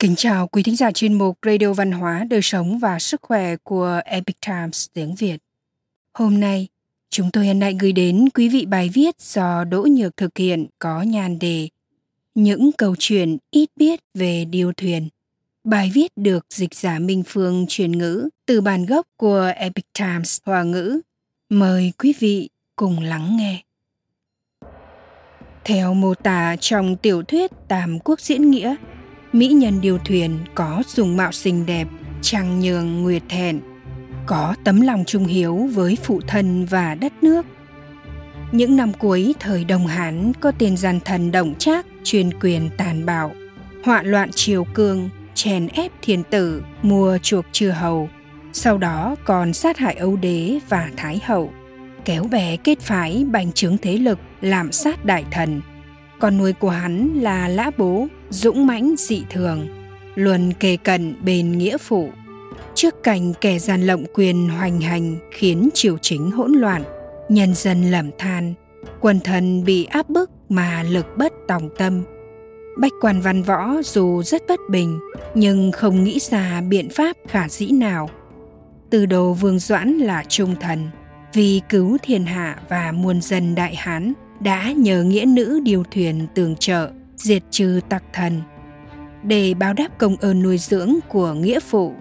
Kính chào quý thính giả chuyên mục Radio Văn hóa, Đời sống và Sức khỏe của Epic Times tiếng Việt. Hôm nay, chúng tôi hân hạnh gửi đến quý vị bài viết do Đỗ Nhược thực hiện có nhan đề Những câu chuyện ít biết về điêu thuyền. Bài viết được dịch giả Minh Phương truyền ngữ từ bản gốc của Epic Times Hoa ngữ. Mời quý vị cùng lắng nghe. Theo mô tả trong tiểu thuyết Tam Quốc Diễn Nghĩa, mỹ nhân điều thuyền có dùng mạo xinh đẹp, trang nhường nguyệt thẹn, có tấm lòng trung hiếu với phụ thân và đất nước. Những năm cuối thời Đông Hán có tên gian thần động trác chuyên quyền tàn bạo, họa loạn triều cương, chèn ép thiên tử, mua chuộc chư hầu, sau đó còn sát hại Âu đế và Thái hậu, kéo bè kết phái bành trướng thế lực, làm sát đại thần. Con nuôi của hắn là Lã Bố, dũng mãnh dị thường, luôn kề cận bên nghĩa phụ. Trước cảnh kẻ gian lộng quyền hoành hành khiến triều chính hỗn loạn, nhân dân lầm than, quần thần bị áp bức mà lực bất tòng tâm. Bách quan văn võ dù rất bất bình, nhưng không nghĩ ra biện pháp khả dĩ nào. Từ đồ Vương Doãn là trung thần, vì cứu thiên hạ và muôn dân đại hán đã nhờ nghĩa nữ điều thuyền tường trợ diệt trừ tặc thần. Để báo đáp công ơn nuôi dưỡng của nghĩa phụ,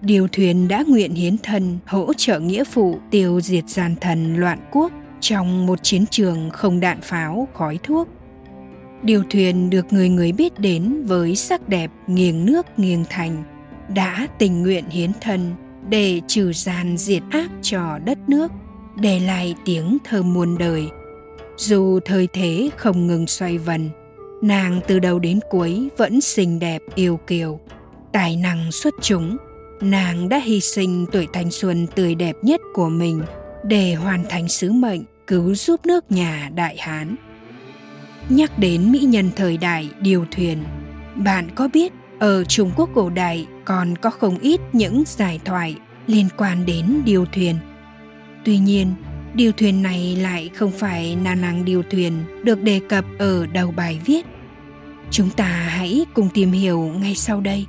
điều thuyền đã nguyện hiến thân hỗ trợ nghĩa phụ tiêu diệt gian thần loạn quốc trong một chiến trường không đạn pháo, khói thuốc. Điều thuyền được người người biết đến với sắc đẹp, nghiêng nước, nghiêng thành, đã tình nguyện hiến thân để trừ gian diệt ác cho đất nước để lại tiếng thơ muôn đời. Dù thời thế không ngừng xoay vần, nàng từ đầu đến cuối vẫn xinh đẹp yêu kiều. Tài năng xuất chúng, nàng đã hy sinh tuổi thanh xuân tươi đẹp nhất của mình để hoàn thành sứ mệnh cứu giúp nước nhà đại hán. Nhắc đến mỹ nhân thời đại điều thuyền, bạn có biết ở trung quốc cổ đại còn có không ít những giải thoại liên quan đến điều thuyền? Tuy nhiên, điều thuyền này lại không phải là nàng điều thuyền được đề cập ở đầu bài viết. Chúng ta hãy cùng tìm hiểu ngay sau đây.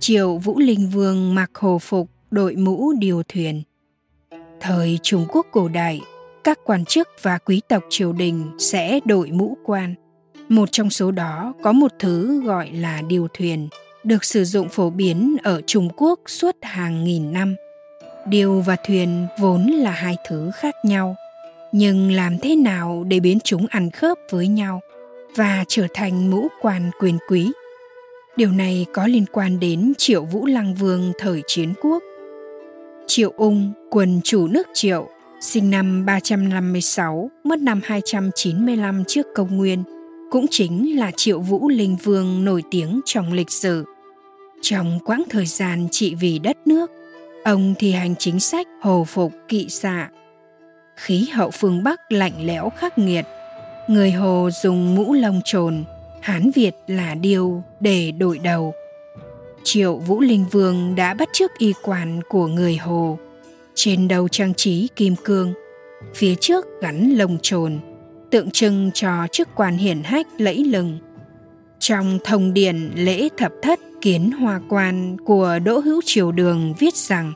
Triệu vũ linh vương mặc hồ phục đội mũ điều thuyền. Thời trung quốc cổ đại, các quan chức và quý tộc triều đình sẽ đội mũ quan. Một trong số đó có một thứ gọi là điều thuyền, được sử dụng phổ biến ở trung quốc suốt hàng nghìn năm điều và thuyền vốn là hai thứ khác nhau nhưng làm thế nào để biến chúng ăn khớp với nhau và trở thành mũ quan quyền quý điều này có liên quan đến triệu vũ lăng vương thời chiến quốc triệu ung quần chủ nước triệu sinh năm 356, mất năm 295 trước công nguyên, cũng chính là Triệu Vũ Linh Vương nổi tiếng trong lịch sử. Trong quãng thời gian trị vì đất nước, Ông thi hành chính sách hồ phục kỵ xạ. Khí hậu phương Bắc lạnh lẽo khắc nghiệt. Người Hồ dùng mũ lông trồn, Hán Việt là điêu để đội đầu. Triệu Vũ Linh Vương đã bắt chước y quan của người Hồ. Trên đầu trang trí kim cương, phía trước gắn lông trồn, tượng trưng cho chức quan hiển hách lẫy lừng. Trong thông điển lễ thập thất kiến hoa quan của Đỗ Hữu Triều Đường viết rằng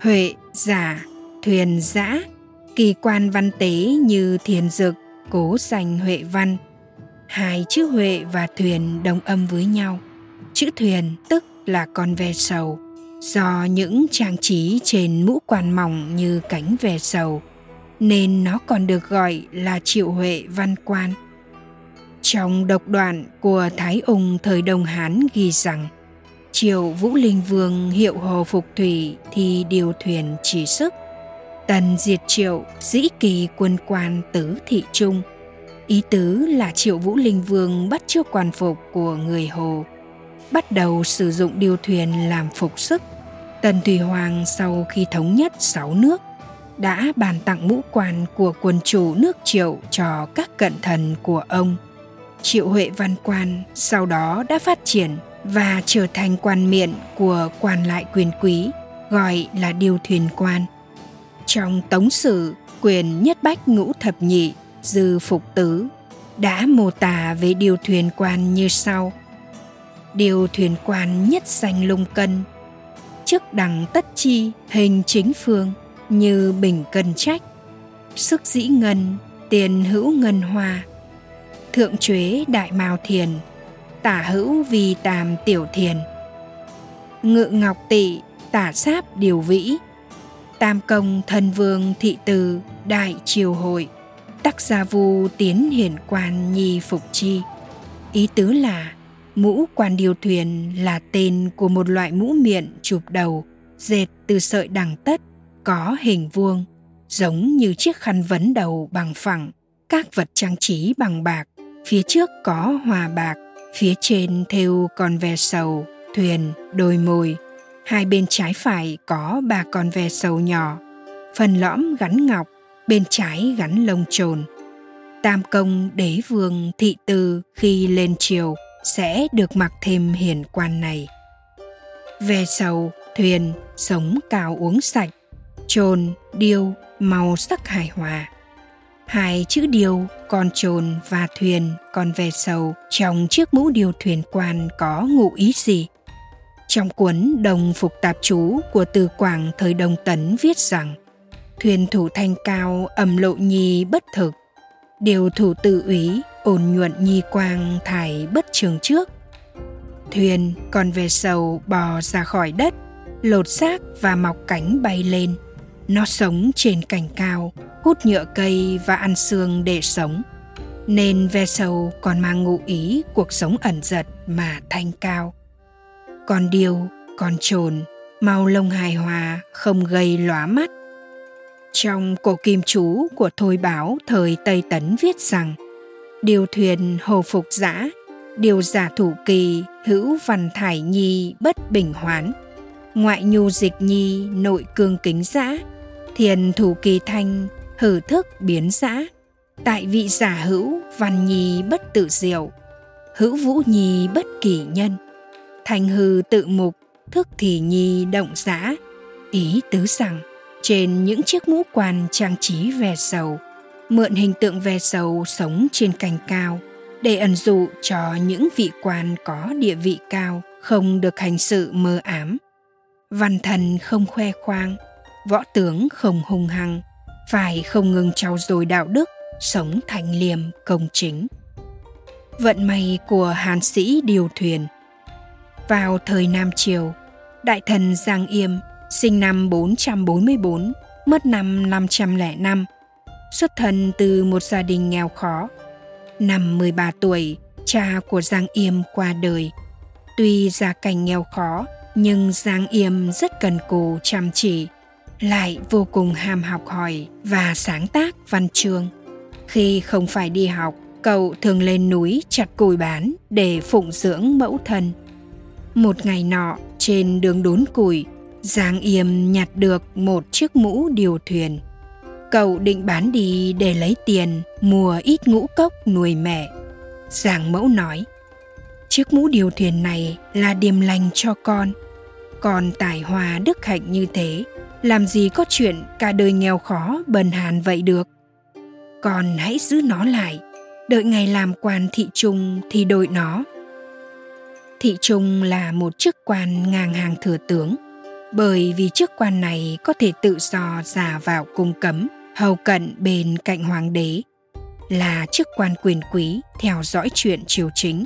Huệ, giả, thuyền giã, kỳ quan văn tế như thiền dực, cố dành Huệ văn. Hai chữ Huệ và thuyền đồng âm với nhau. Chữ thuyền tức là con ve sầu, do những trang trí trên mũ quan mỏng như cánh ve sầu, nên nó còn được gọi là triệu huệ văn quan. Trong độc đoạn của Thái Ung thời Đông Hán ghi rằng Triệu Vũ Linh Vương hiệu hồ phục thủy thì điều thuyền chỉ sức. Tần diệt triệu dĩ kỳ quân quan tứ thị trung. Ý tứ là Triệu Vũ Linh Vương bắt chước quan phục của người Hồ. Bắt đầu sử dụng điều thuyền làm phục sức. Tần Thủy Hoàng sau khi thống nhất sáu nước, đã bàn tặng mũ quan của quân chủ nước Triệu cho các cận thần của ông. Triệu Huệ Văn Quan sau đó đã phát triển và trở thành quan miện của quan lại quyền quý, gọi là điều thuyền quan. Trong tống sử, quyền nhất bách ngũ thập nhị, dư phục tứ, đã mô tả về điều thuyền quan như sau. Điều thuyền quan nhất danh lung cân, chức đẳng tất chi hình chính phương như bình cân trách, sức dĩ ngân, tiền hữu ngân hoa, thượng chuế đại mao thiền tả hữu vì tàm tiểu thiền. Ngự ngọc tị tả sáp điều vĩ. Tam công thần vương thị từ đại triều hội. Tắc gia vu tiến hiển quan nhi phục chi. Ý tứ là, mũ quan điều thuyền là tên của một loại mũ miệng chụp đầu, dệt từ sợi đằng tất, có hình vuông, giống như chiếc khăn vấn đầu bằng phẳng, các vật trang trí bằng bạc, phía trước có hòa bạc phía trên thêu con ve sầu, thuyền đôi mồi. Hai bên trái phải có ba con ve sầu nhỏ. Phần lõm gắn ngọc, bên trái gắn lông trồn. Tam công đế vương thị tư khi lên triều sẽ được mặc thêm hiền quan này. Ve sầu, thuyền, sống cao uống sạch. Trồn, điêu, màu sắc hài hòa hai chữ điều con trồn và thuyền, còn về sầu, trong chiếc mũ điều thuyền quan có ngụ ý gì? Trong cuốn Đồng Phục Tạp Chú của Từ Quảng thời Đông Tấn viết rằng, Thuyền thủ thanh cao, ẩm lộ nhi bất thực. Điều thủ tự úy ổn nhuận nhi quang thải bất trường trước. Thuyền còn về sầu bò ra khỏi đất, Lột xác và mọc cánh bay lên. Nó sống trên cành cao, Hút nhựa cây và ăn xương để sống. Nên ve sầu còn mang ngụ ý cuộc sống ẩn giật mà thanh cao. Còn điêu, còn trồn màu lông hài hòa, không gây lóa mắt. Trong cổ kim chú của thôi báo thời tây tấn viết rằng, điều thuyền hồ phục giã, điều giả thủ kỳ, hữu văn thải nhi bất bình hoán. Ngoại nhu dịch nhi, nội cương kính giã thiền thủ kỳ thanh hử thức biến xã tại vị giả hữu, văn nhi bất tự diệu. Hữu vũ nhi bất kỳ nhân. Thành hư tự mục, thức thì nhi động giã. Ý tứ rằng, trên những chiếc mũ quan trang trí ve sầu, mượn hình tượng ve sầu sống trên cành cao, để ẩn dụ cho những vị quan có địa vị cao không được hành sự mơ ám. Văn thần không khoe khoang võ tướng không hung hăng phải không ngừng trau dồi đạo đức sống thành liêm công chính vận may của hàn sĩ điều thuyền vào thời Nam Triều, Đại thần Giang Yêm sinh năm 444, mất năm 505, xuất thân từ một gia đình nghèo khó. Năm 13 tuổi, cha của Giang Yêm qua đời. Tuy gia cảnh nghèo khó, nhưng Giang Yêm rất cần cù chăm chỉ, lại vô cùng ham học hỏi và sáng tác văn chương. Khi không phải đi học, cậu thường lên núi chặt củi bán để phụng dưỡng mẫu thân. Một ngày nọ, trên đường đốn củi, Giang Yêm nhặt được một chiếc mũ điều thuyền. Cậu định bán đi để lấy tiền mua ít ngũ cốc nuôi mẹ. Giang mẫu nói, chiếc mũ điều thuyền này là điềm lành cho con. Còn tài hòa đức hạnh như thế, làm gì có chuyện cả đời nghèo khó bần hàn vậy được. còn hãy giữ nó lại, đợi ngày làm quan thị trung thì đổi nó thị trung là một chức quan ngang hàng thừa tướng bởi vì chức quan này có thể tự do giả vào cung cấm hầu cận bên cạnh hoàng đế là chức quan quyền quý theo dõi chuyện triều chính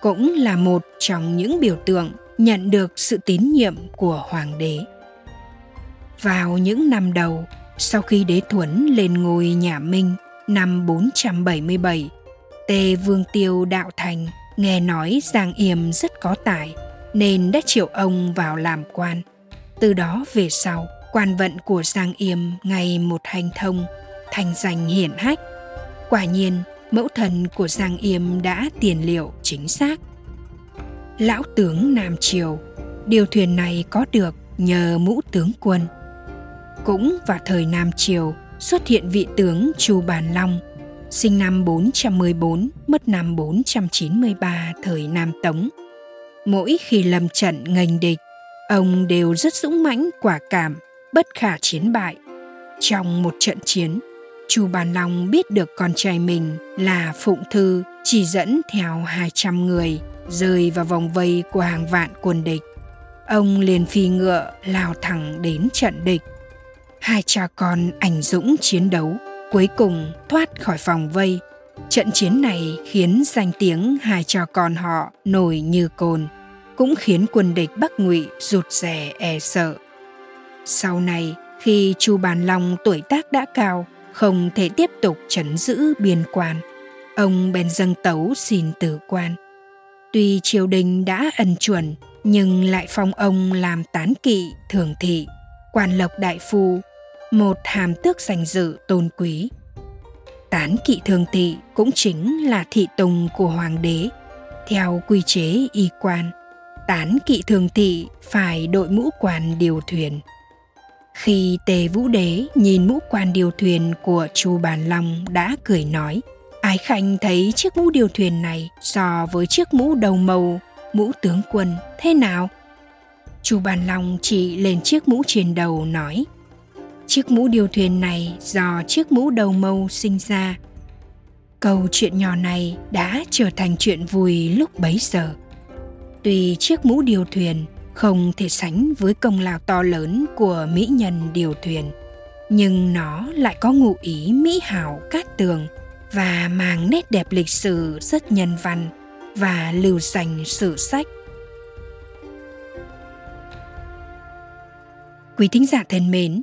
cũng là một trong những biểu tượng nhận được sự tín nhiệm của hoàng đế vào những năm đầu sau khi đế thuấn lên ngôi nhà Minh năm 477, Tề Vương Tiêu đạo thành nghe nói Giang Yêm rất có tài nên đã triệu ông vào làm quan. Từ đó về sau, quan vận của Giang Yêm ngày một hành thông, thành danh hiển hách. Quả nhiên, mẫu thần của Giang Yêm đã tiền liệu chính xác. Lão tướng Nam Triều, điều thuyền này có được nhờ mũ tướng quân. Cũng vào thời Nam Triều xuất hiện vị tướng Chu Bàn Long – sinh năm 414, mất năm 493 thời Nam Tống. Mỗi khi lâm trận nghênh địch, ông đều rất dũng mãnh quả cảm, bất khả chiến bại. Trong một trận chiến, Chu Bàn Long biết được con trai mình là Phụng Thư chỉ dẫn theo 200 người rơi vào vòng vây của hàng vạn quân địch. Ông liền phi ngựa lao thẳng đến trận địch. Hai cha con ảnh dũng chiến đấu, cuối cùng thoát khỏi vòng vây. Trận chiến này khiến danh tiếng hai cha con họ nổi như cồn, cũng khiến quân địch Bắc Ngụy rụt rè e sợ. Sau này, khi Chu Bàn Long tuổi tác đã cao, không thể tiếp tục chấn giữ biên quan, ông bèn dâng tấu xin tử quan. Tuy triều đình đã ân chuẩn, nhưng lại phong ông làm tán kỵ thường thị, quan lộc đại phu, một hàm tước danh dự tôn quý. Tán kỵ thường thị cũng chính là thị tùng của hoàng đế, theo quy chế y quan. Tán kỵ thường thị phải đội mũ quan điều thuyền. Khi Tề Vũ Đế nhìn mũ quan điều thuyền của Chu Bàn Long đã cười nói, Ái Khanh thấy chiếc mũ điều thuyền này so với chiếc mũ đầu màu, mũ tướng quân thế nào? Chu Bàn Long chỉ lên chiếc mũ trên đầu nói, Chiếc mũ điều thuyền này do chiếc mũ đầu mâu sinh ra. Câu chuyện nhỏ này đã trở thành chuyện vui lúc bấy giờ. Tuy chiếc mũ điều thuyền không thể sánh với công lao to lớn của mỹ nhân điều thuyền, nhưng nó lại có ngụ ý mỹ hảo, cát tường và mang nét đẹp lịch sử rất nhân văn và lưu danh sử sách quý thính giả thân mến